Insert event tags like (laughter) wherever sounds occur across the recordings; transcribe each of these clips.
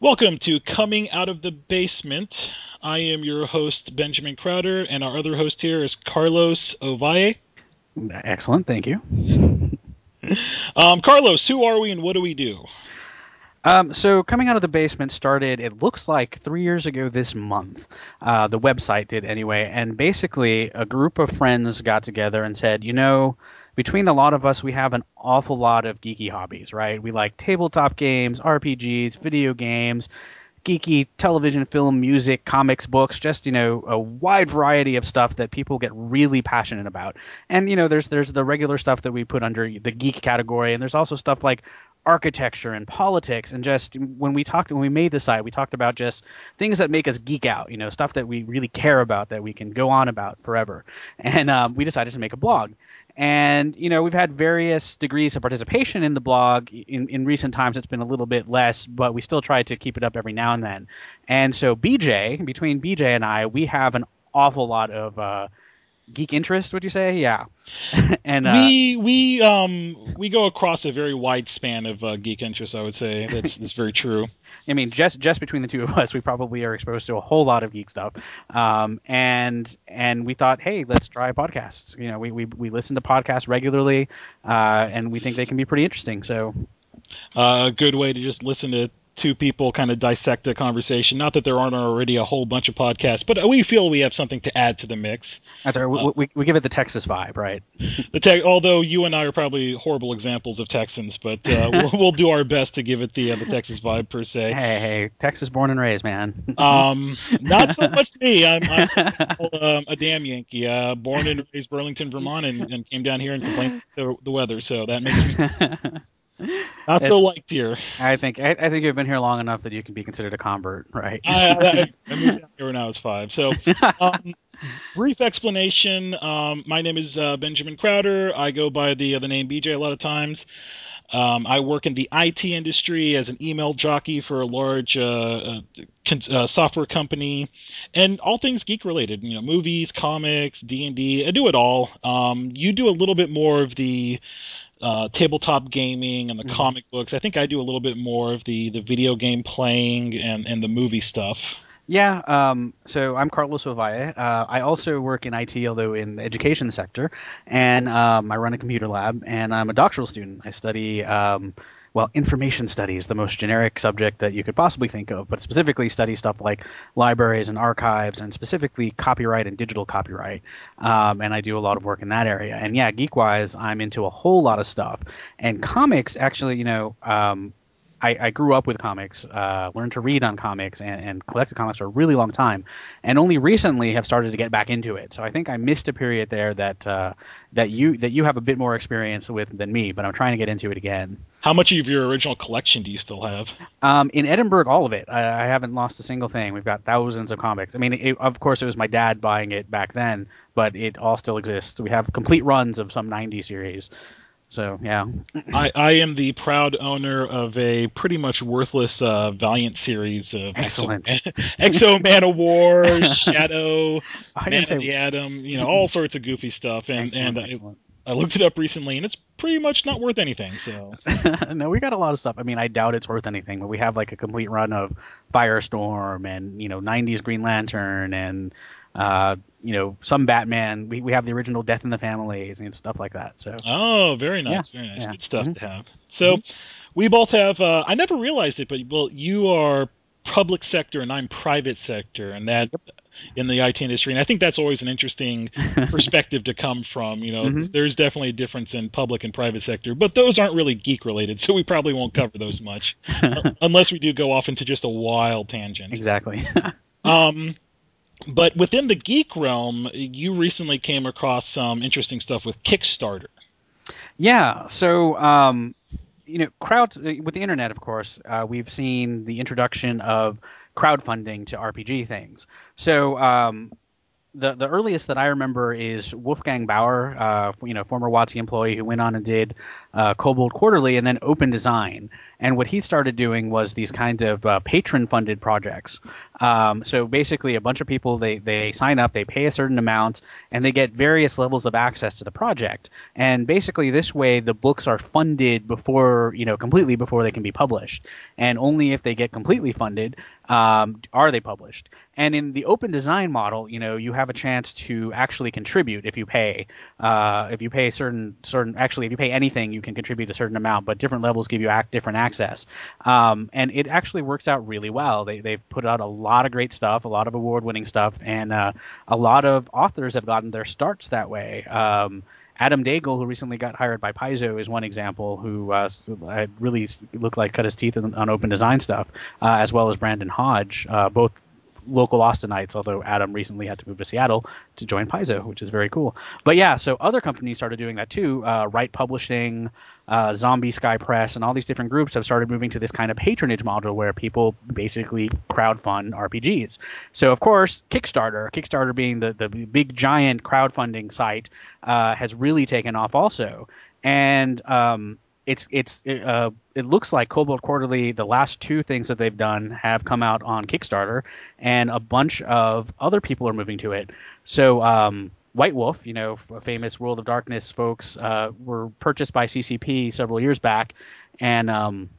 Welcome to Coming Out of the Basement. I am your host, Benjamin Crowder, and our other host here is Carlos Ovalle. Excellent, thank you. (laughs) Um, Carlos, who are we and what do we do? Um, so coming out of the basement started, it looks like three years ago this month. Uh, the website did anyway, and basically a group of friends got together and said, you know, between a lot of us, we have an awful lot of geeky hobbies, right? We like tabletop games, RPGs, video games, geeky television, film, music, comics, books, just you know a wide variety of stuff that people get really passionate about. And you know, there's there's the regular stuff that we put under the geek category, and there's also stuff like architecture and politics and just when we talked when we made the site we talked about just things that make us geek out you know stuff that we really care about that we can go on about forever. And um, we decided to make a blog. And you know we've had various degrees of participation in the blog. In, in recent times it's been a little bit less but we still try to keep it up every now and then. And so bj between bj and i we have an awful lot of uh, geek interest would you say? Yeah. (laughs) And uh, we we um we go across a very wide span of uh, geek interests i would say. That's that's very true. (laughs) I mean just just between the two of us we probably are exposed to a whole lot of geek stuff. Um and and we thought hey let's try podcasts. You know we we, we listen to podcasts regularly uh and we think they can be pretty interesting. So uh, a good way to just listen to two people kind of dissect a conversation. Not that there aren't already a whole bunch of podcasts, but we feel we have something to add to the mix. That's right. Uh, we, we, give it the Texas vibe, right? (laughs) the te- although you and I are probably horrible examples of Texans, but uh, (laughs) we'll, we'll, do our best to give it the uh, the Texas vibe per se. Hey, hey, Texas born and raised, man. (laughs) um, not so much me. I'm, I'm um, a damn Yankee. Uh, born and raised Burlington, Vermont, and, and came down here and complained the, the weather. So that makes me. Not so liked here. I think I, I, think you've been here long enough that you can be considered a convert, right? I, I, I moved (laughs) down here when I was five. So, (laughs) um, brief explanation. Um, my name is uh, Benjamin Crowder. I go by the uh, the name BJ a lot of times. Um, I work in the IT industry as an email jockey for a large uh, uh, uh software company, and all things geek related. You know, movies, comics, D and D. I do it all. Um, you do a little bit more of the uh, tabletop gaming and the mm-hmm. comic books. I think I do a little bit more of the the video game playing and and the movie stuff. Yeah, um, so I'm Carlos Ovalle. Uh, I also work in IT, although in the education sector, and um, I run a computer lab, and I'm a doctoral student. I study um, well, information studies, the most generic subject that you could possibly think of, but specifically study stuff like libraries and archives, and specifically copyright and digital copyright. Um, and I do a lot of work in that area. And yeah, geek wise, I'm into a whole lot of stuff. And comics, actually, you know, um, I, I, grew up with comics, uh, learned to read on comics, and, and, collected comics for a really long time, and only recently have started to get back into it. So I think I missed a period there that uh, that you that you have a bit more experience with than me, but I'm trying to get into it again. How much of your original collection do you still have? Um, in Edinburgh, all of it. I, I, haven't lost a single thing. We've got thousands of comics. I mean, it, of course, it was my dad buying it back then, but it all still exists. We have complete runs of some 90 series. So yeah, I, I am the proud owner of a pretty much worthless uh, Valiant series of Excellent. (laughs) X-O Manowar, (laughs) Shadow, Man of the Atom, you know, all sorts of goofy stuff, and excellent, and excellent. I, I, looked it up recently, and it's pretty much not worth anything. So (laughs) no, we got a lot of stuff. I mean, I doubt it's worth anything, but we have like a complete run of Firestorm and you know '90s Green Lantern and uh, you know, some Batman. We, we have the original Death in the Families and stuff like that. So. Oh, very nice, yeah. very nice, yeah. good stuff mm-hmm. to have. So, mm-hmm. we both have. Uh, I never realized it, but well, you are public sector and I'm private sector, and that. Yep. In the IT industry, and I think that's always an interesting (laughs) perspective to come from. You know, mm-hmm. there's definitely a difference in public and private sector, but those aren't really geek related, so we probably won't cover those much, (laughs) unless we do go off into just a wild tangent. Exactly. um, but within the geek realm, you recently came across some interesting stuff with Kickstarter. Yeah. So, um, you know, crowd with the internet, of course, uh, we've seen the introduction of crowdfunding to RPG things. So, um, the the earliest that I remember is Wolfgang Bauer, uh, you know, former WotC employee who went on and did uh, Kobold Quarterly and then Open Design. And what he started doing was these kinds of uh, patron funded projects. Um, so basically, a bunch of people they they sign up, they pay a certain amount, and they get various levels of access to the project. And basically, this way, the books are funded before you know completely before they can be published, and only if they get completely funded um, are they published. And in the open design model, you know, you have a chance to actually contribute if you pay. Uh, if you pay certain certain actually, if you pay anything, you can contribute a certain amount, but different levels give you act, different access. Um, and it actually works out really well. They they've put out a lot of great stuff, a lot of award winning stuff, and uh, a lot of authors have gotten their starts that way. Um, Adam Daigle, who recently got hired by Paizo, is one example who uh, really looked like cut his teeth on open design stuff, uh, as well as Brandon Hodge, uh, both local Austinites, although Adam recently had to move to Seattle to join Paizo, which is very cool. But yeah, so other companies started doing that too. Uh, Rite Publishing, uh, Zombie Sky Press, and all these different groups have started moving to this kind of patronage model where people basically crowdfund RPGs. So of course, Kickstarter, Kickstarter being the the big giant crowdfunding site, uh, has really taken off also. And um, it's it's uh, it looks like Kobold Quarterly. The last two things that they've done have come out on Kickstarter, and a bunch of other people are moving to it. So um, White Wolf, you know, famous World of Darkness folks, uh, were purchased by CCP several years back, and um,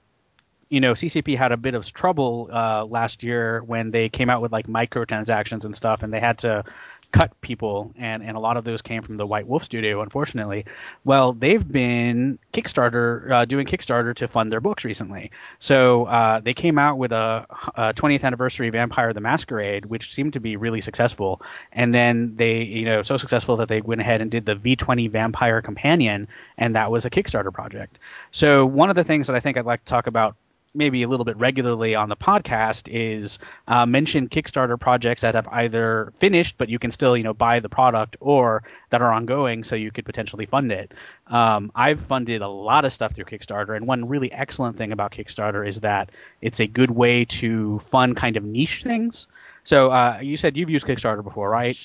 you know, CCP had a bit of trouble uh, last year when they came out with like microtransactions and stuff, and they had to cut people, and, and a lot of those came from the White Wolf studio, unfortunately. Well, they've been Kickstarter uh, doing Kickstarter to fund their books recently. So uh, they came out with a, a, 20th anniversary Vampire the Masquerade, which seemed to be really successful, and then they you know so successful that they went ahead and did the V20 Vampire Companion, and that was a Kickstarter project. So one of the things that I think I'd like to talk about maybe a little bit regularly on the podcast is uh, mention Kickstarter projects that have either finished, but you can still you know buy the product, or that are ongoing, so you could potentially fund it. Um, I've funded a lot of stuff through Kickstarter, and one really excellent thing about Kickstarter is that it's a good way to fund kind of niche things. So uh, you said you've used Kickstarter before, right?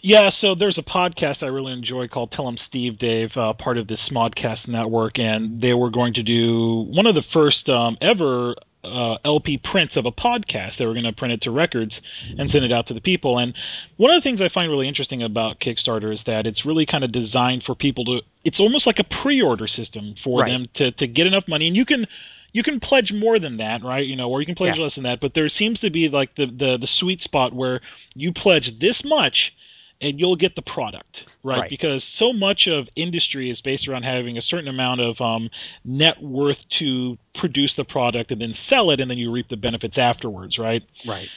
Yeah. So there's a podcast I really enjoy called Tell 'em Steve Dave, uh, part of this Smodcast network, and they were going to do one of the first um, ever uh, LP prints of a podcast. They were going to print it to records and send it out to the people. And one of the things I find really interesting about Kickstarter is that it's really kind of designed for people to. It's almost like a pre-order system for right. them to to get enough money, and you can you can pledge more than that, right? You know, or you can pledge yeah. less than that. But there seems to be like the, the the sweet spot where you pledge this much and you'll get the product, right? right? Because so much of industry is based around having a certain amount of um, net worth to produce the product and then sell it, and then you reap the benefits afterwards, right? Right.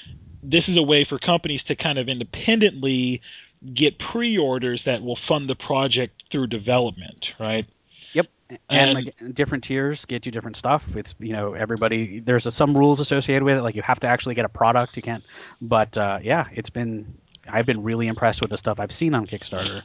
This is a way for companies to kind of independently get pre-orders that will fund the project through development, right? And, like, different tiers get you different stuff. It's you know everybody there's a, some rules associated with it. Like you have to actually get a product. You can't. But uh, yeah, it's been I've been really impressed with the stuff I've seen on Kickstarter.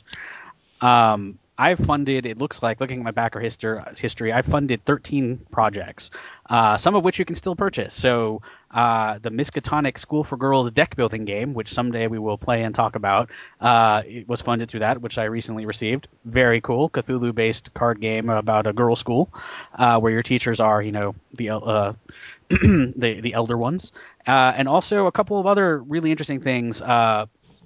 Um, I've funded, it looks like, looking at my backer history, I've funded 13 projects, uh, some of which you can still purchase. So, uh, the Miskatonic School for Girls deck building game, which someday we will play and talk about, uh, was funded through that, which I recently received. Very cool, Cthulhu based card game about a girl school uh, where your teachers are, you know, the. Uh, (clears throat) the the elder ones, uh, and also a couple of other really interesting things.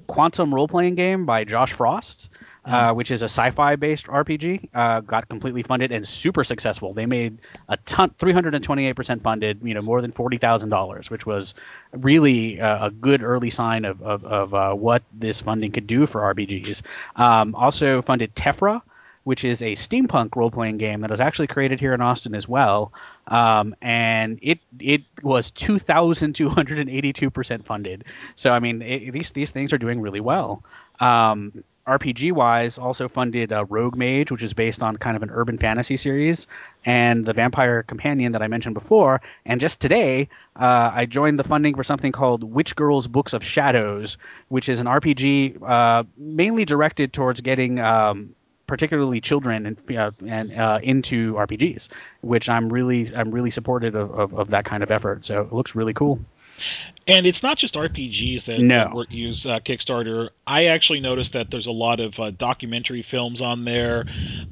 Quantum role playing game by Josh Frost, uh, which is a sci-fi based RPG, uh, got completely funded and super successful. They made a ton, 328% funded, you know, more than forty thousand dollars, which was really uh, a good early sign of of, of uh, what this funding could do for RPGs. Um, also funded Tephra, which is a steampunk role playing game that was actually created here in Austin as well. Um, and it it was two thousand two hundred and eighty two percent funded. So I mean, it, these these things are doing really well. Um, RPG wise, also funded uh, Rogue Mage, which is based on kind of an urban fantasy series, and the Vampire Companion that I mentioned before. And just today, uh, I joined the funding for something called Witch Girls Books of Shadows, which is an RPG uh, mainly directed towards getting um, particularly children and, and uh, into RPGs, which I'm really I'm really supportive of, of, of, that kind of effort. So it looks really cool. And it's not just RPGs that, no. use uh, Kickstarter. I actually noticed that there's a lot of uh, documentary films on there,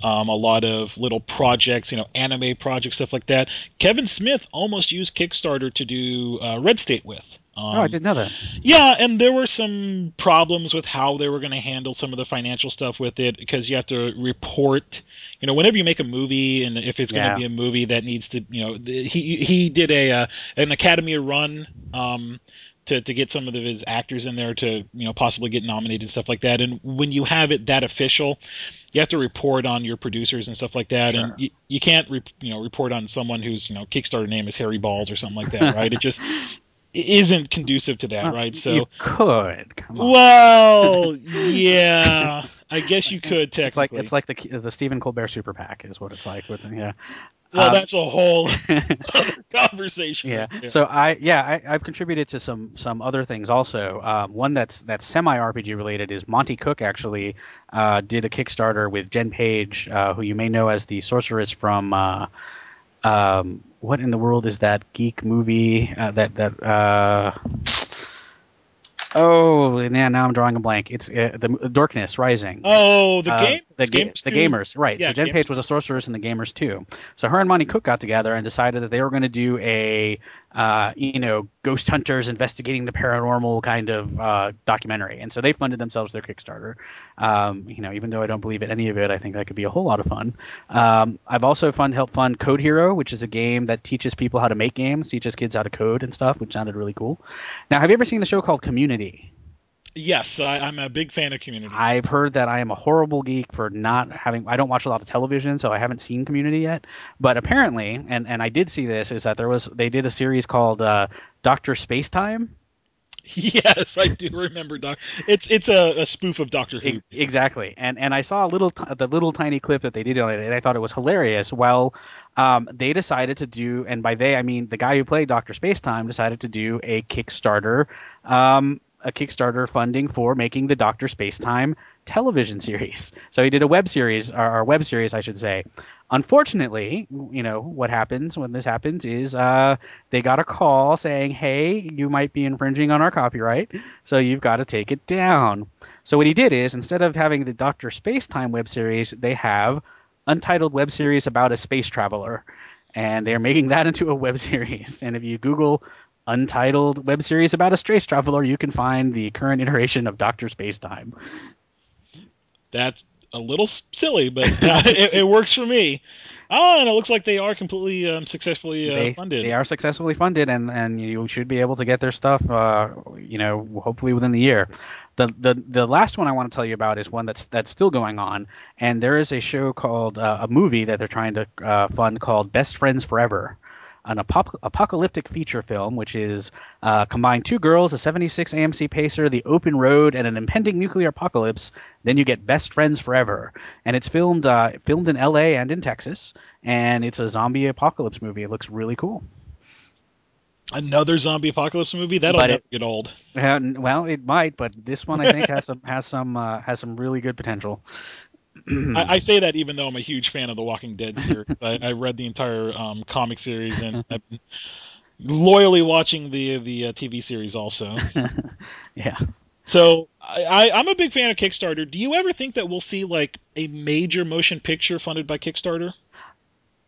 um, a lot of little projects, you know, anime projects, stuff like that. Kevin Smith almost used Kickstarter to do uh, Red State with. Oh, I didn't know that. Yeah, and there were some problems with how they were going to handle some of the financial stuff with it because you have to report. You know, whenever you make a movie, and if it's going to Yeah. be a movie that needs to, you know, he he did a uh, an Academy run. Um, to, to get some of his actors in there to you know possibly get nominated and stuff like that. And when you have it that official, you have to report on your producers and stuff like that. Sure. And you, you can't re, you know report on someone whose you know Kickstarter name is Harry Balls or something like that, right? it just (laughs) isn't conducive to that, Well, right? you So could. Come on. well, (laughs) yeah, I guess you could technically. It's like it's like the the Stephen Colbert Super PAC is what it's like with yeah. well, um, that's a whole (laughs) other conversation. Yeah. right. So I yeah I, I've contributed to some some other things also. Um, one that's that's semi RPG related is Monte Cook actually uh, did a Kickstarter with Jen Page, uh, who you may know as the sorceress from. Uh, um, what in the world is that geek movie uh, that that uh, oh yeah now I'm drawing a blank it's uh, the Darkness Rising oh, the uh, game, the, ga- gamers the gamers, right? Yeah, so Jen Gamers Page was a sorceress in the gamers too. So her and Monte Cook got together and decided that they were going to do a, uh, you know, ghost hunters investigating the paranormal kind of uh, documentary. And so they funded themselves their Kickstarter. Um, you know, even though I don't believe in any of it, I think that could be a whole lot of fun. Um, I've also fund helped fund Code Hero, which is a game that teaches people how to make games, teaches kids how to code and stuff, which sounded really cool. Now, have you ever seen the show called Community? Yes, I, I'm a big fan of Community. I've heard that I am a horrible geek for not having. I don't watch a lot of television, so I haven't seen Community yet. But apparently, and and I did see this, is that there was they did a series called uh, Doctor Spacetime. yes, I do remember Doc. It's it's a, a spoof of Doctor Who. Ex- exactly, and and I saw a little t- the little tiny clip that they did on it, and I thought it was hilarious. Well, um, they decided to do, and by they I mean the guy who played Doctor Spacetime decided to do a Kickstarter, um, a Kickstarter funding for making the Doctor Spacetime television series. So he did a web series, or, web series, I should say. Unfortunately, you know what happens when this happens is uh, they got a call saying, "Hey, you might be infringing on our copyright, so you've got to take it down." So what he did is instead of having the Doctor Spacetime web series, they have untitled web series about a space traveler, and they're making that (laughs) into a web series. And if you Google untitled web series about a space traveler, you can find the current iteration of Doctor Spacetime. That's a little silly, but uh, (laughs) it, it works for me. Oh, and it looks like they are completely um, successfully uh, they, funded. they are successfully funded, and, and you should be able to get their stuff, uh, you know, hopefully within the year. The, the the last one I want to tell you about is one that's that's still going on, and there is a show called uh, a movie that they're trying to uh, fund called Best Friends Forever. An apocalyptic feature film, which is uh, combine two girls, a 76 AMC pacer, the open road, and an impending nuclear apocalypse. Then you get Best Friends Forever, and it's filmed uh, filmed in L.A. and in Texas, and it's a zombie apocalypse movie. It looks really cool. Another zombie apocalypse movie that'll But never it- get old. Uh, well, it might, but this one I think has some has some uh, has some really good potential. I, I (clears throat) say that even though I'm a huge fan of the Walking Dead series. (laughs) I, I read the entire um, comic series and I've been loyally watching the the uh, TV series also. (laughs) yeah. So I, I'm a big fan of Kickstarter. Do you ever think that we'll see like a major motion picture funded by Kickstarter?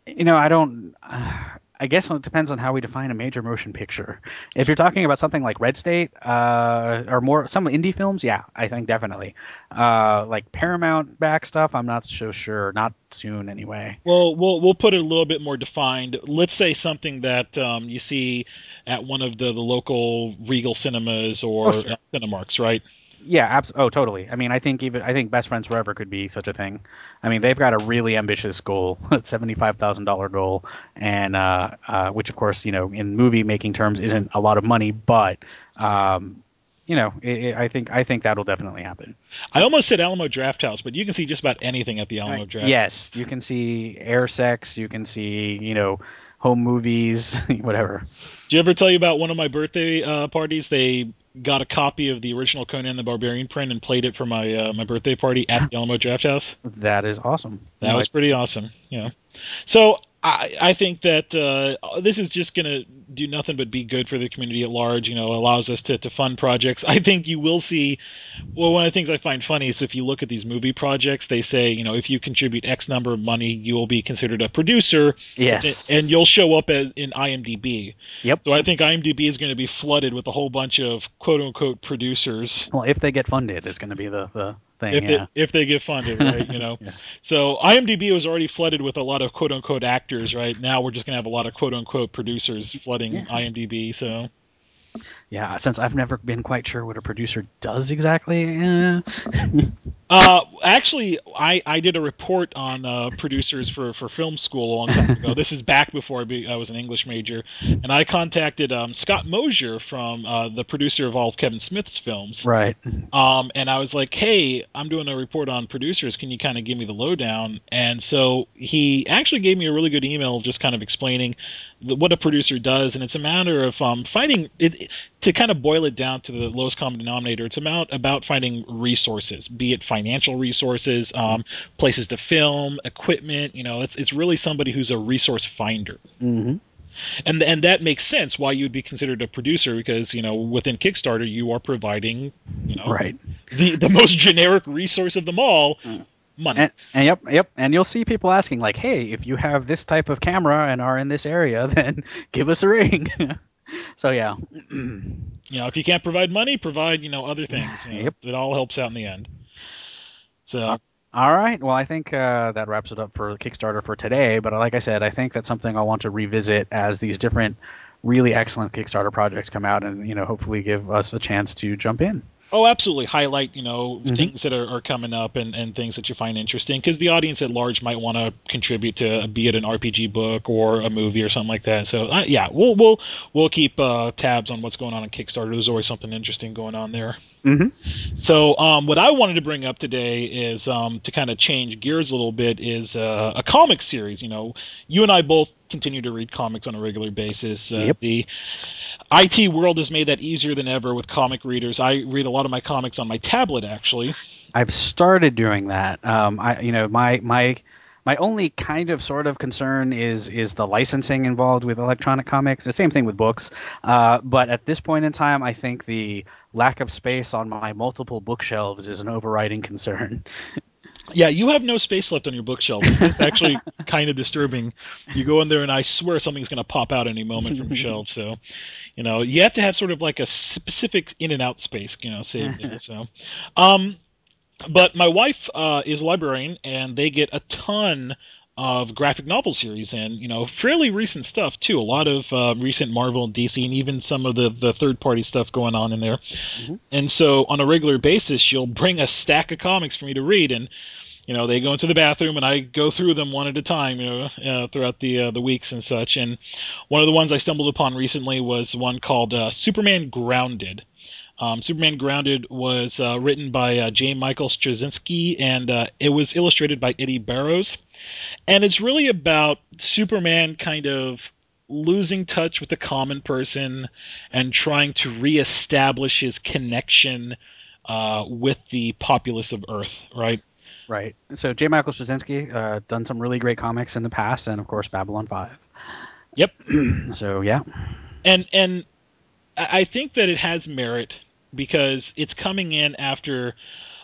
You know, I don't. Uh, I guess it depends on how we define a major motion picture. If you're talking about something like Red State, uh, or more some indie films, yeah, I think definitely. Uh, like Paramount back stuff, I'm not so sure. Not soon, anyway. Well, we'll we'll put it a little bit more defined. Let's say something that um, you see at one of the, the local Regal cinemas or Oh, sure. Cinemarks, right? Yeah, abs- oh, totally. I mean, I think even I think Best Friends Forever could be such a thing. I mean, they've got a really ambitious goal, (laughs) a seventy-five thousand dollar goal, and uh, uh, which, of course, you know, in movie making terms, isn't a lot of money, but um, you know, it, it, I think I think that'll definitely happen. I almost said Alamo Drafthouse, but you can see just about anything at the Alamo Draft. Yes, you can see air sex, you can see, you know, home movies, (laughs) whatever. Did you ever tell you about one of my birthday uh, parties? They got a copy of the original Conan the Barbarian print and played it for my uh, my birthday party at the Alamo Drafthouse. That is awesome. That was pretty awesome. Yeah. So I I think that uh, this is just going to do nothing but be good for the community at large. You know, allows us to, to fund projects. I think you will see. Well, one of the things I find funny is if you look at these movie projects, they say, you know, if you contribute X number of money, you will be considered a producer. Yes. And, and you'll show up as in IMDb. Yep. So I think IMDb is going to be flooded with a whole bunch of quote unquote producers. Well, if they get funded, it's going to be the, the thing. If yeah. they if they get funded, right? You know, (laughs) Yeah. so IMDb was already flooded with a lot of quote unquote actors, right? Now we're just gonna have a lot of quote unquote producers flooding Yeah. IMDb. So yeah. Since I've never been quite sure what a producer does exactly. eh. (laughs) Uh, actually, I, I did a report on uh, producers for, for film school a long time ago. (laughs) this is back before I, be, I was an English major, and I contacted um, Scott Mosier from uh, the producer of all of Kevin Smith's films. right. Um, and I was like, "Hey, I'm doing a report on producers. Can you kind of give me the lowdown?" And so he actually gave me a really good email, just kind of explaining the, what a producer does. And it's a matter of um, finding it to kind of boil it down to the lowest common denominator. It's about about finding resources, be it financial resources, um, places to film, equipment. You know, it's it's really somebody who's a resource finder hmm and and that makes sense why you'd be considered a producer because you know within Kickstarter you are providing you know Right. the the most generic resource of them all money And, and yep, yep. And you'll see people asking like, "Hey, if you have this type of camera and are in this area, (laughs) then give us a ring." (laughs) so yeah. (clears throat) you know if you can't provide money provide you know other things you know, Yep. it all helps out in the end so All right. Well, I think uh, that wraps it up for Kickstarter for today. But like I said, I think that's something I want to revisit as these different, really excellent Kickstarter projects come out, and you know, hopefully give us a chance to jump in. Oh, absolutely. Highlight, you know, Mhm. things that are, are coming up and, and things that you find interesting because the audience at large might want to contribute to be it an RPG book or a movie or something like that. So uh, yeah, we'll we'll we'll keep uh, tabs on what's going on on Kickstarter. There's always something interesting going on there. Mm-hmm. So um, what I wanted to bring up today is um, to kind of change gears a little bit is uh, a comic series. You know, you and I both continue to read comics on a regular basis. Uh, Yep. The IT world has made that easier than ever with comic readers. I read a lot of my comics on my tablet actually. I've started doing that. Um, I, you know, my my my only kind of sort of concern is is the licensing involved with electronic comics. The same thing with books. Uh, but at this point in time, I think the lack of space on my multiple bookshelves is an overriding concern. (laughs) Yeah, you have no space left on your bookshelf. It's actually (laughs) kind of disturbing. You go in there, and I swear something's going to pop out any moment from the shelf. So, you know, you have to have sort of like a specific in and out space, you know, saved there. So, um, but my wife uh, is a librarian, and they get a ton of graphic novel series and you know fairly recent stuff too. A lot of uh, recent marvel and dc and even some of the the third party stuff going on in there. Mhm. and so on a regular basis she'll bring a stack of comics for me to read and you know they go into the bathroom and I go through them one at a time you know uh, throughout the uh, the weeks and such. And one of the ones I stumbled upon recently was one called uh, Superman Grounded um, Superman Grounded was uh, written by uh, J. Michael Straczynski and uh, it was illustrated by Eddie Barrows and it's really about Superman kind of losing touch with the common person and trying to reestablish his connection uh, with the populace of Earth, right? Right. So J. Michael Straczynski uh, done some really great comics in the past, and of course Babylon Five. Yep. (clears throat) so yeah. And and I I think that it has merit because it's coming in after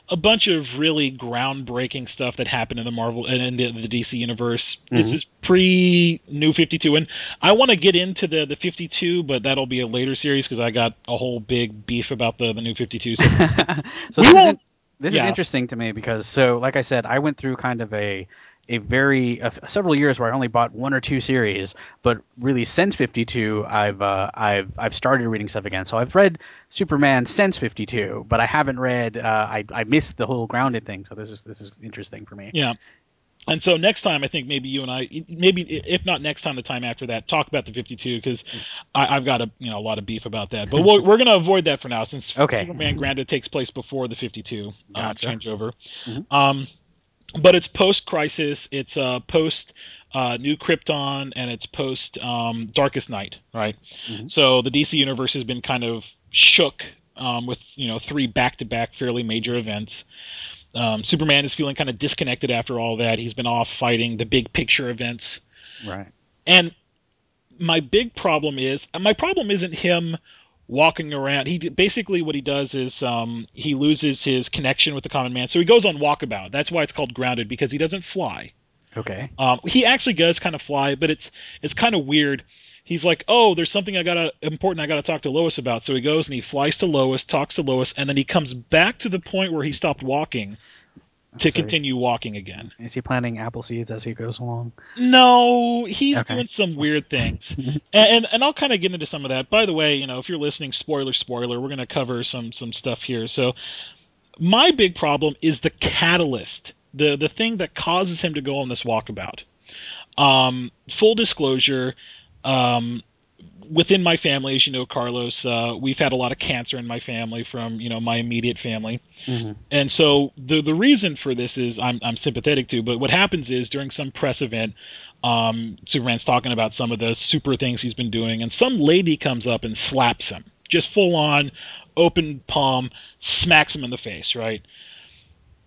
a bunch of really groundbreaking stuff that happened in the Marvel and in the, the DC universe. This Mhm. is pre New 52, and I want to get into the the 52, but that'll be a later series because I got a whole big beef about the the New 52. So (laughs) so this, is, won't- in- this is interesting to me because so like I said, I went through kind of a a very uh, several years where I only bought one or two series, but really since 52, I've uh, I've I've started reading stuff again. So I've read Superman since 52, but I haven't read. Uh, I I missed the whole grounded thing. So this is this is interesting for me. Yeah. And so next time, I think maybe you and I, maybe if not next time, the time after that, talk about the 52 because I've got a you know a lot of beef about that. But we're, we're going to avoid that for now since Okay. Superman Grounded takes place before the 52 um, Gotcha. changeover. Mhm. Um, but it's post Crisis, it's uh, post uh, New Krypton, and it's post um, Darkest Night, right? Mhm. So the DC universe has been kind of shook um, with you know three back-to-back fairly major events. Um, Superman is feeling kind of disconnected after all that. He's been off fighting the big picture events, Right. and my big problem is my problem isn't him walking around. He basically what he does is um, he loses his connection with the common man, so he goes on walkabout. That's why it's called grounded because he doesn't fly. Okay. Um, he actually does kind of fly, but it's it's kind of weird. He's like, oh, there's something I gotta important I gotta talk to Lois about. So he goes and he flies to Lois, talks to Lois, and then he comes back to the point where he stopped walking to So- continue walking again. Is he planting apple seeds as he goes along? No, he's Okay. doing some weird things, (laughs) and, and and I'll kind of get into some of that. By the way, you know, if you're listening, spoiler, spoiler, we're going to cover some some stuff here. So, my big problem is the catalyst, the the thing that causes him to go on this walkabout. Um, full disclosure, um, within my family, as you know, Carlos, uh, we've had a lot of cancer in my family from you know my immediate family. Mhm. And so the the reason for this is I'm I'm sympathetic to, but what happens is during some press event, um, Superman's talking about some of the super things he's been doing, and some lady comes up and slaps him, just full on, open palm, smacks him in the face, right?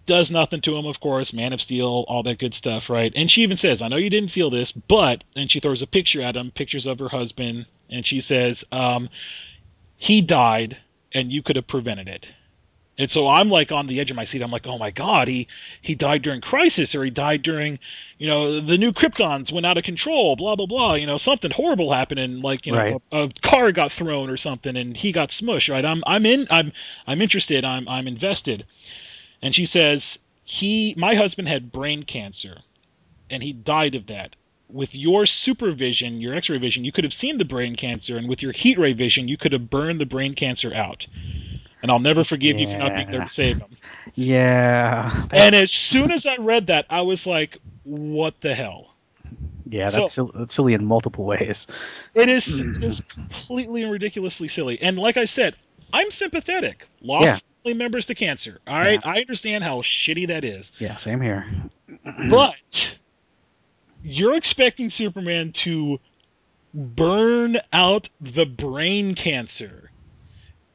Does nothing to him, of course. Man of Steel, all that good stuff, right? And she even says, "I know you didn't feel this, but," and she throws a picture at him, pictures of her husband, and she says, um, "He died, and you could have prevented it." And so I'm like on the edge of my seat. I'm like, oh my god, he he died during Crisis, or he died during, you know, the new Kryptons went out of control. Blah blah blah. You know, something horrible happened, and like you know, Right. a, a car got thrown or something, and he got smushed. Right? I'm I'm in. I'm I'm interested. I'm I'm invested. And she says he, my husband had brain cancer, and he died of that. With your supervision, your X-ray vision, you could have seen the brain cancer, and with your heat ray vision, you could have burned the brain cancer out. And I'll never forgive you for not being there to save him. Yeah. And as soon as I read that, I was like, "What the hell?" Yeah, So- that's, sil- that's silly in multiple ways. It is it is completely and ridiculously silly. And like I said, I'm sympathetic. Lost Yeah. Family members to cancer. All right, I understand how shitty that is. Yeah, same here. (clears throat) But you're expecting Superman to burn out the brain cancer.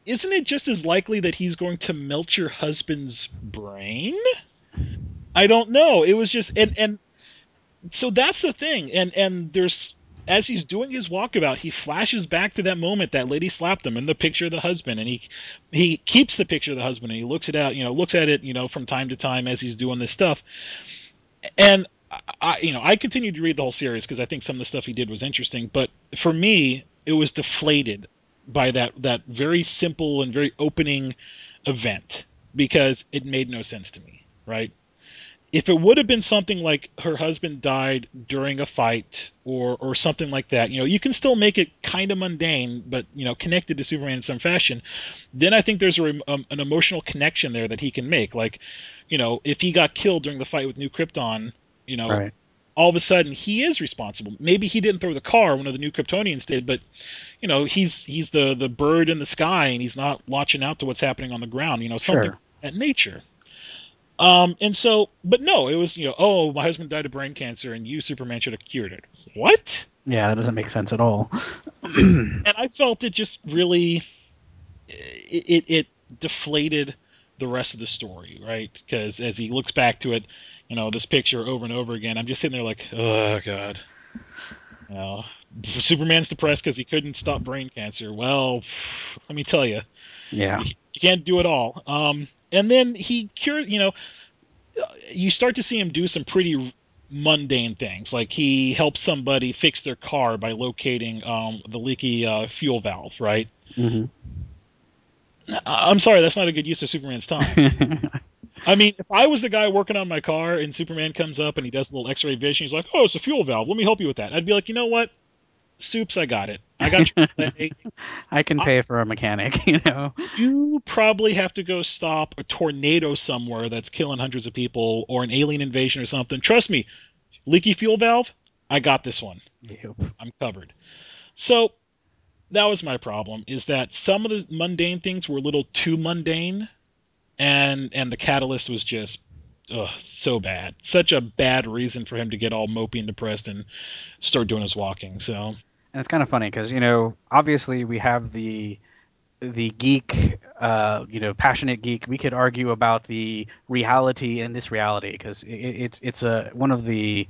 Isn't it just as likely that he's going to melt your husband's brain? I don't know. It was just and and so that's the thing. And and there's as he's doing his walkabout, he flashes back to that moment that lady slapped him in the picture of the husband, and he he keeps the picture of the husband and he looks it out, you know, looks at it, you know, from time to time as he's doing this stuff. And I you know, I continued to read the whole series because I think some of the stuff he did was interesting, but for me, it was deflated by that that very simple and very opening event because it made no sense to me, right? If it would have been something like her husband died during a fight or or something like that, you know, you can still make it kind of mundane, but you know, connected to Superman in some fashion. Then I think there's a, um, an emotional connection there that he can make. Like, you know, if he got killed during the fight with New Krypton, you know, Right. all of a sudden he is responsible. Maybe he didn't throw the car, one of the new Kryptonians did, but you know, he's he's the the bird in the sky and he's not watching out to what's happening on the ground, you know, something Sure. of that nature. Um, and so, but no, it was, you know, oh, my husband died of brain cancer and you, Superman, should have cured it. What? Yeah, that doesn't make sense at all. (clears throat) And I felt it just really, it, it, it deflated the rest of the story, right? Because as he looks back to it, you know, this picture over and over again, I'm just sitting there like, oh, God. You know, (laughs) Superman's depressed because he couldn't stop brain cancer. Well, let me tell you, Yeah. you can't do it all. Um, and then he cured, you know, you start to see him do some pretty mundane things, like he helps somebody fix their car by locating um, the leaky uh, fuel valve, right? hmm I- I'm sorry, that's not a good use of Superman's time. (laughs) I mean, if I was the guy working on my car and Superman comes up and he does a little X-ray vision, he's like, "Oh, it's a fuel valve. Let me help you with that." I'd be like, "You know what? Soups, I got it. I got play. (laughs) I can pay for a mechanic, (laughs) you know. you probably have to go stop a tornado somewhere that's killing hundreds of people or an alien invasion or something. Trust me, leaky fuel valve, I got this one. Yep. I'm covered. So that was my problem is that some of the mundane things were a little too mundane and and the catalyst was just ugh, so bad. Such a bad reason for him to get all mopey and depressed and start doing his walking. So And it's kind of funny because you know, obviously we have the the geek, uh, you know, passionate geek. We could argue about the reality in this reality because it, it's it's a one of the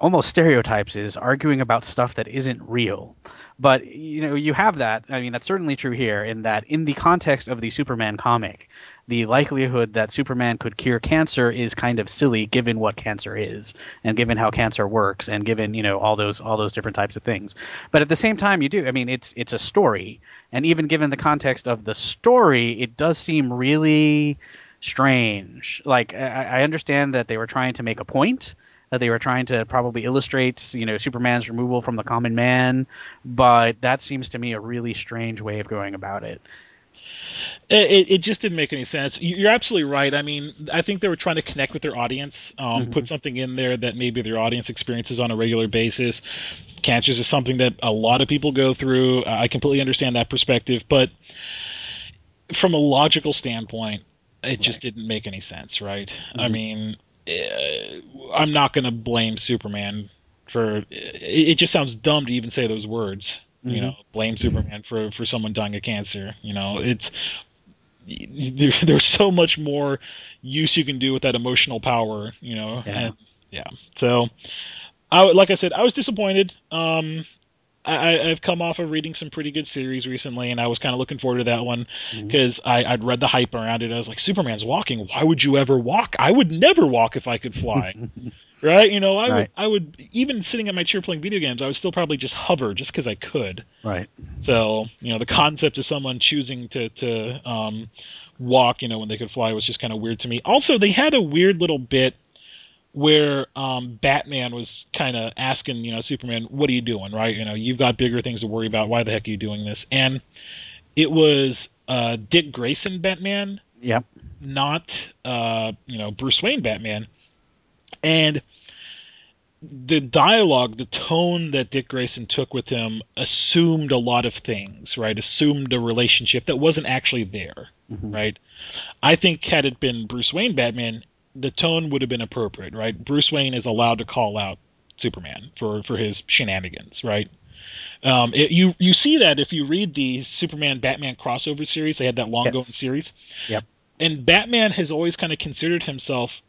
almost stereotypes is arguing about stuff that isn't real. But you know, you have that. I mean, that's certainly true here in that in the context of the Superman comic, the likelihood that Superman could cure cancer is kind of silly given what cancer is and given how cancer works and given, you know, all those all those different types of things. But at the same time you do. I mean, it's it's a story and even given the context of the story, it does seem really strange. Like I, I understand that they were trying to make a point, that they were trying to probably illustrate, you know, Superman's removal from the common man, but that seems to me a really strange way of going about it. It, it just didn't make any sense. You're absolutely right. I mean, I think they were trying to connect with their audience, um, mm-hmm. put something in there that maybe their audience experiences on a regular basis. Cancer is something that a lot of people go through. I completely understand that perspective, but from a logical standpoint, it right. just didn't make any sense, right? Mm-hmm. I mean, eh, I'm not going to blame Superman for. It just sounds dumb to even say those words. Mm-hmm. You know, blame Superman for for someone dying of cancer. You know, it's there, there's so much more use you can do with that emotional power. You know, yeah. And, yeah. So, I like I said, I was disappointed. Um, I, have come off of reading some pretty good series recently, and I was kind of looking forward to that one because mm-hmm. I'd read the hype around it. I was like, Superman's walking. Why would you ever walk? I would never walk if I could fly. (laughs) right? You know, I right. would, I would even sitting at my chair playing video games, I would still probably just hover just because I could. Right. So, you know, the concept of someone choosing to to um, walk, you know, when they could fly was just kind of weird to me. Also, they had a weird little bit where um, Batman was kind of asking, you know, Superman, "What are you doing? Right? You know, you've got bigger things to worry about. Why the heck are you doing this?" And it was uh, Dick Grayson Batman, yep, not uh, you know Bruce Wayne Batman, and the dialogue, the tone that Dick Grayson took with him assumed a lot of things, right? Assumed a relationship that wasn't actually there, mm-hmm. right? I think had it been Bruce Wayne Batman, the tone would have been appropriate, right? Bruce Wayne is allowed to call out Superman for for his shenanigans, right? Um, it, you you see that if you read the Superman Batman crossover series, they had that long going yes. series. Yep. And Batman has always kind of considered himself,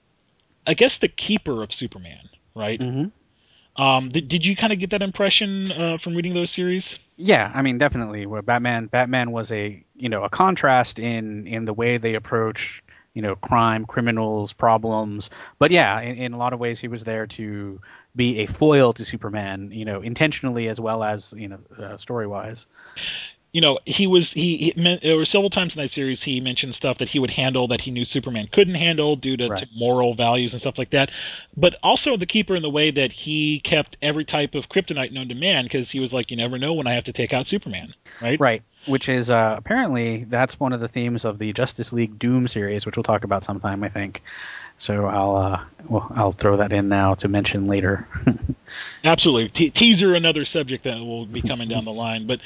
I guess, the keeper of Superman, right? Mm-hmm. Um, did, did you kind of get that impression uh, from reading those series? Yeah, I mean, definitely. Where Batman, Batman was a you know a contrast in in the way they approach you know crime, criminals, problems. But yeah, in, in a lot of ways, he was there to be a foil to Superman, you know, intentionally as well as you know uh, story wise you know, he was he, he there were several times in that series he mentioned stuff that he would handle that he knew Superman couldn't handle due to, right. to, moral values and stuff like that. But also the keeper in the way that he kept every type of kryptonite known to man because he was like, you never know when I have to take out Superman, right? Right. Which is uh, apparently that's one of the themes of the Justice League Doom series, which we'll talk about sometime, I think. So I'll uh, well I'll throw that in now to mention later. (laughs) Absolutely, Te- teaser another subject that will be coming down the line. But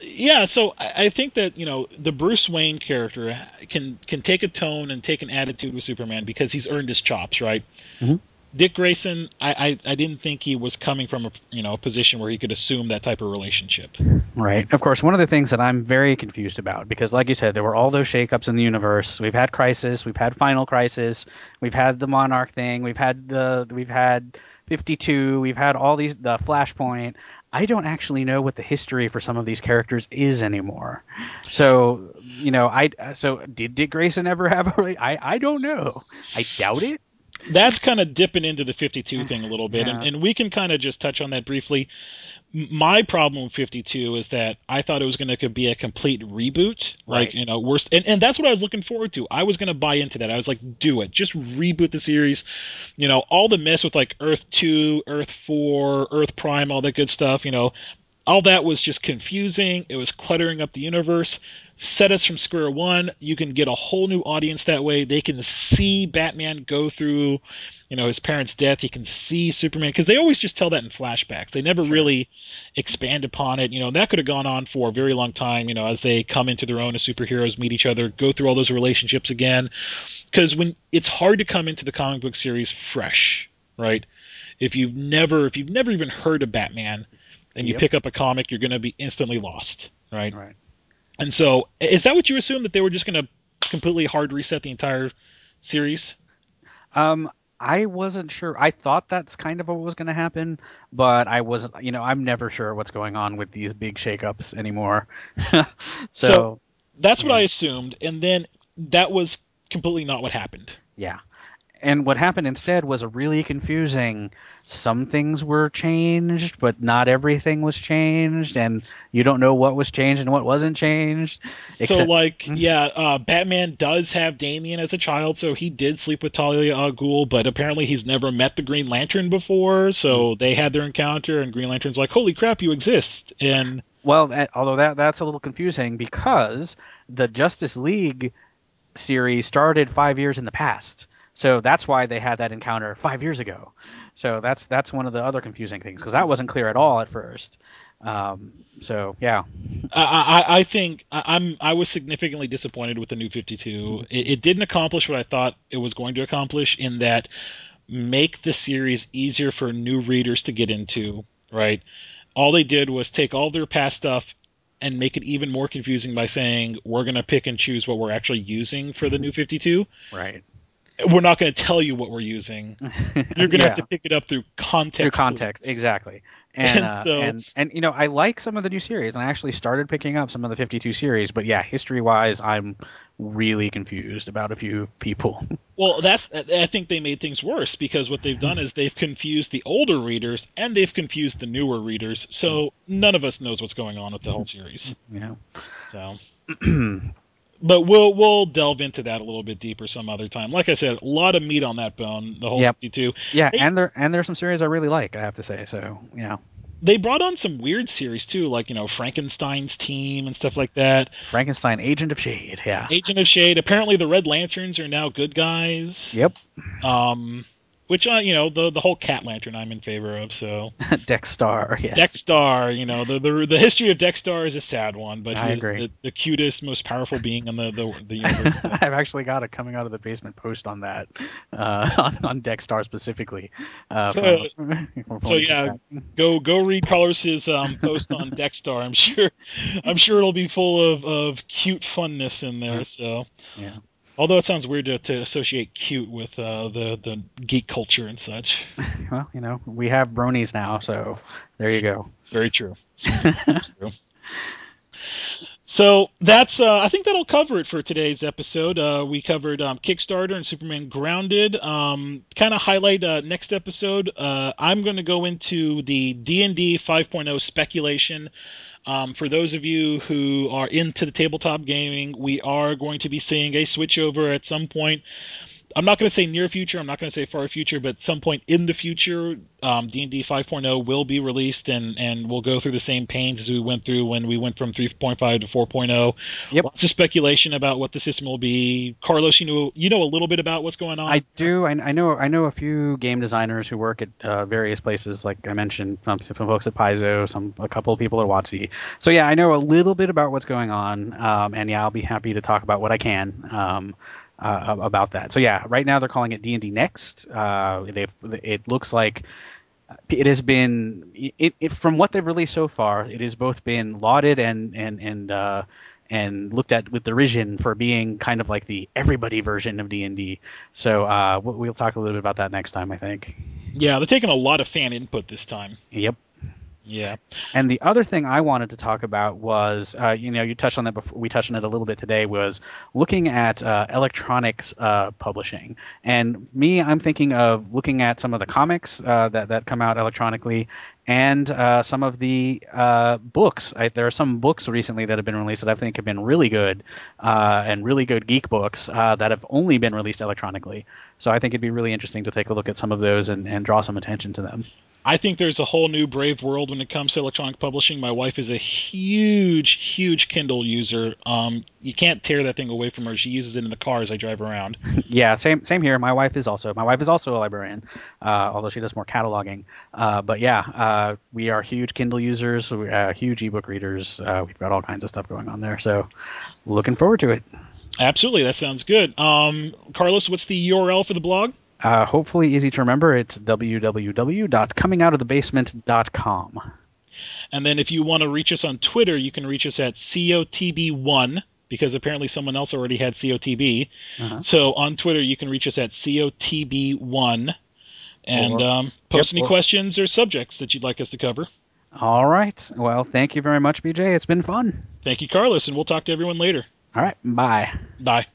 yeah, so I, I think that you know the Bruce Wayne character can can take a tone and take an attitude with Superman because he's earned his chops, right? Mm-hmm. Dick Grayson, I, I, I didn't think he was coming from a you know a position where he could assume that type of relationship. Right. Of course, one of the things that I'm very confused about because, like you said, there were all those shakeups in the universe. We've had Crisis, we've had Final Crisis, we've had the Monarch thing, we've had the we've had 52, we've had all these the Flashpoint. I don't actually know what the history for some of these characters is anymore. So you know, I so did Dick Grayson ever have a? I I don't know. I doubt it that's kind of dipping into the 52 thing a little bit, yeah. and, and we can kind of just touch on that briefly. My problem with 52 is that I thought it was going to be a complete reboot, right. like you know, worst, and, and that's what I was looking forward to. I was going to buy into that. I was like, do it, just reboot the series. You know, all the mess with like Earth 2, Earth 4, Earth Prime, all that good stuff. You know, all that was just confusing. It was cluttering up the universe set us from square one. You can get a whole new audience that way. They can see Batman go through, you know, his parents' death. He can see Superman because they always just tell that in flashbacks. They never sure. really expand upon it. You know, that could have gone on for a very long time. You know, as they come into their own as superheroes, meet each other, go through all those relationships again. Because when it's hard to come into the comic book series fresh, right? If you've never, if you've never even heard of Batman, and you yep. pick up a comic, you're going to be instantly lost, right? Right. And so, is that what you assumed that they were just going to completely hard reset the entire series? Um, I wasn't sure. I thought that's kind of what was going to happen, but I wasn't. You know, I'm never sure what's going on with these big shakeups anymore. (laughs) so, So- That's what I assumed, and then that was completely not what happened. yeah. And what happened instead was a really confusing. Some things were changed, but not everything was changed, and you don't know what was changed and what wasn't changed. So, Except- like, Mhm. yeah, uh, Batman does have Damian as a child, so he did sleep with Talia al Ghul, but apparently he's never met the Green Lantern before, so Mm-hmm. they had their encounter, and Green Lantern's like, holy crap, you exist. And Well, that, although that that's a little confusing because the Justice League series started five years in the past, so that's why they had that encounter five years ago. So that's that's one of the other confusing things because that wasn't clear at all at first. Um, so yeah, I, I, I think I, I'm I was significantly disappointed with the new 52. It, it didn't accomplish what I thought it was going to accomplish in that make the series easier for new readers to get into. Right? All they did was take all their past stuff and make it even more confusing by saying we're going to pick and choose what we're actually using for the new 52. right. We're not going to tell you what we're using. (laughs) You're going to Yeah. have to pick it up through context. through context clues. exactly and And uh, so- and and you know i like some of the new series and i actually started picking up some of the 52 series but yeah history wise i'm really confused about a few people (laughs) Well, that's I think they made things worse because what they've done is they've confused the older readers and they've confused the newer readers. So none of us knows what's going on with the whole series. you know So, (clears throat) (clears throat) but we'll we'll delve into that a little bit deeper some other time. Like I said, a lot of meat on that bone. The whole Yep. 52. yeah Hey- and there and there's some series i really like i have to say so yeah They brought on some weird series too, like you know Frankenstein's team and stuff like that. frankenstein agent of shade yeah Agent of Shade. Apparently, the Red Lanterns are now good guys. yep Um, which uh, you know the the whole Cat Lantern I'm in favor of. So. (laughs) Dex-Starr yes Dex-Starr, you know, the, the the history of Dex-Starr is a sad one, but I he's the, the cutest, most powerful being in the the, the (laughs) universe. So. I've actually got a coming out of the basement post on that, uh, (laughs) on, on Dex-Starr specifically. Uh, So- from- from- so yeah, go go read Carlos's um, post on Dex-Starr. I'm sure I'm sure it'll be full of, of cute funness in there. So yeah. Although it sounds weird to, to associate cute with uh, the the geek culture and such. (laughs) Well, you know, we have bronies now, so there you go. It's very true. (laughs) True. So that's uh, I think that'll cover it for today's episode. Uh, we covered um, Kickstarter and Superman Grounded. Um, kind of highlight uh, next episode. Uh, I'm going to go into the D&D 5.0 speculation. Um, for those of you who are into the tabletop gaming, we are going to be seeing a switchover at some point. I'm not going to say near future. I'm not going to say far future, but some point in the future, um, D&D 5.0 will be released, and and we'll go through the same pains as we went through when we went from 3.5 to 4.0. Yep. Lots of speculation about what the system will be. Carlos, you know you know a little bit about what's going on. I do. I, I know. I know a few game designers who work at uh, various places, like I mentioned, some, some folks at Paizo, some a couple of people at WotC. So yeah, I know a little bit about what's going on, um, and yeah, I'll be happy to talk about what I can. Um, uh, about that. So yeah, right now they're calling it D and D Next. Uh, it looks like it has been it, it from what they've released so far. It has both been lauded and and and uh, and looked at with derision for being kind of like the everybody version of D and D. So uh, we'll, we'll talk a little bit about that next time, I think. yeah, they're taking a lot of fan input this time. Yep. Yeah. And the other thing I wanted to talk about was, uh, you know, you touched on that before. We touched on it a little bit today. Was looking at uh, electronics uh, publishing, and me, I'm thinking of looking at some of the comics uh, that that come out electronically, and uh, some of the uh, books. I, there are some books recently that have been released that I think have been really good, and really good geek books that have only been released electronically. So I think it'd be really interesting to take a look at some of those and, and draw some attention to them. I think there's a whole new brave world when it comes to electronic publishing. My wife is a huge, huge Kindle user. Um, you can't tear that thing away from her. She uses it in the car as I drive around. (laughs) Yeah, same same here. My wife is also my wife is also a librarian, uh, although she does more cataloging. Uh, but yeah, uh, we are huge Kindle users, we, uh, huge ebook readers. Uh, we've got all kinds of stuff going on there. So, looking forward to it. Absolutely, that sounds good. Um, Carlos, what's the URL for the blog? Uh, hopefully easy to remember. It's www.comingoutofthebasement.com. And then if you want to reach us on Twitter, you can reach us at COTB1. because apparently someone else already had COTB. Uh-huh. So on Twitter, you can reach us at COTB1 and Or- um, post yep, any or- questions or subjects that you'd like us to cover. All right. Well, thank you very much, BJ. It's been fun. Thank you, Carlos, and we'll talk to everyone later. All right. Bye. Bye.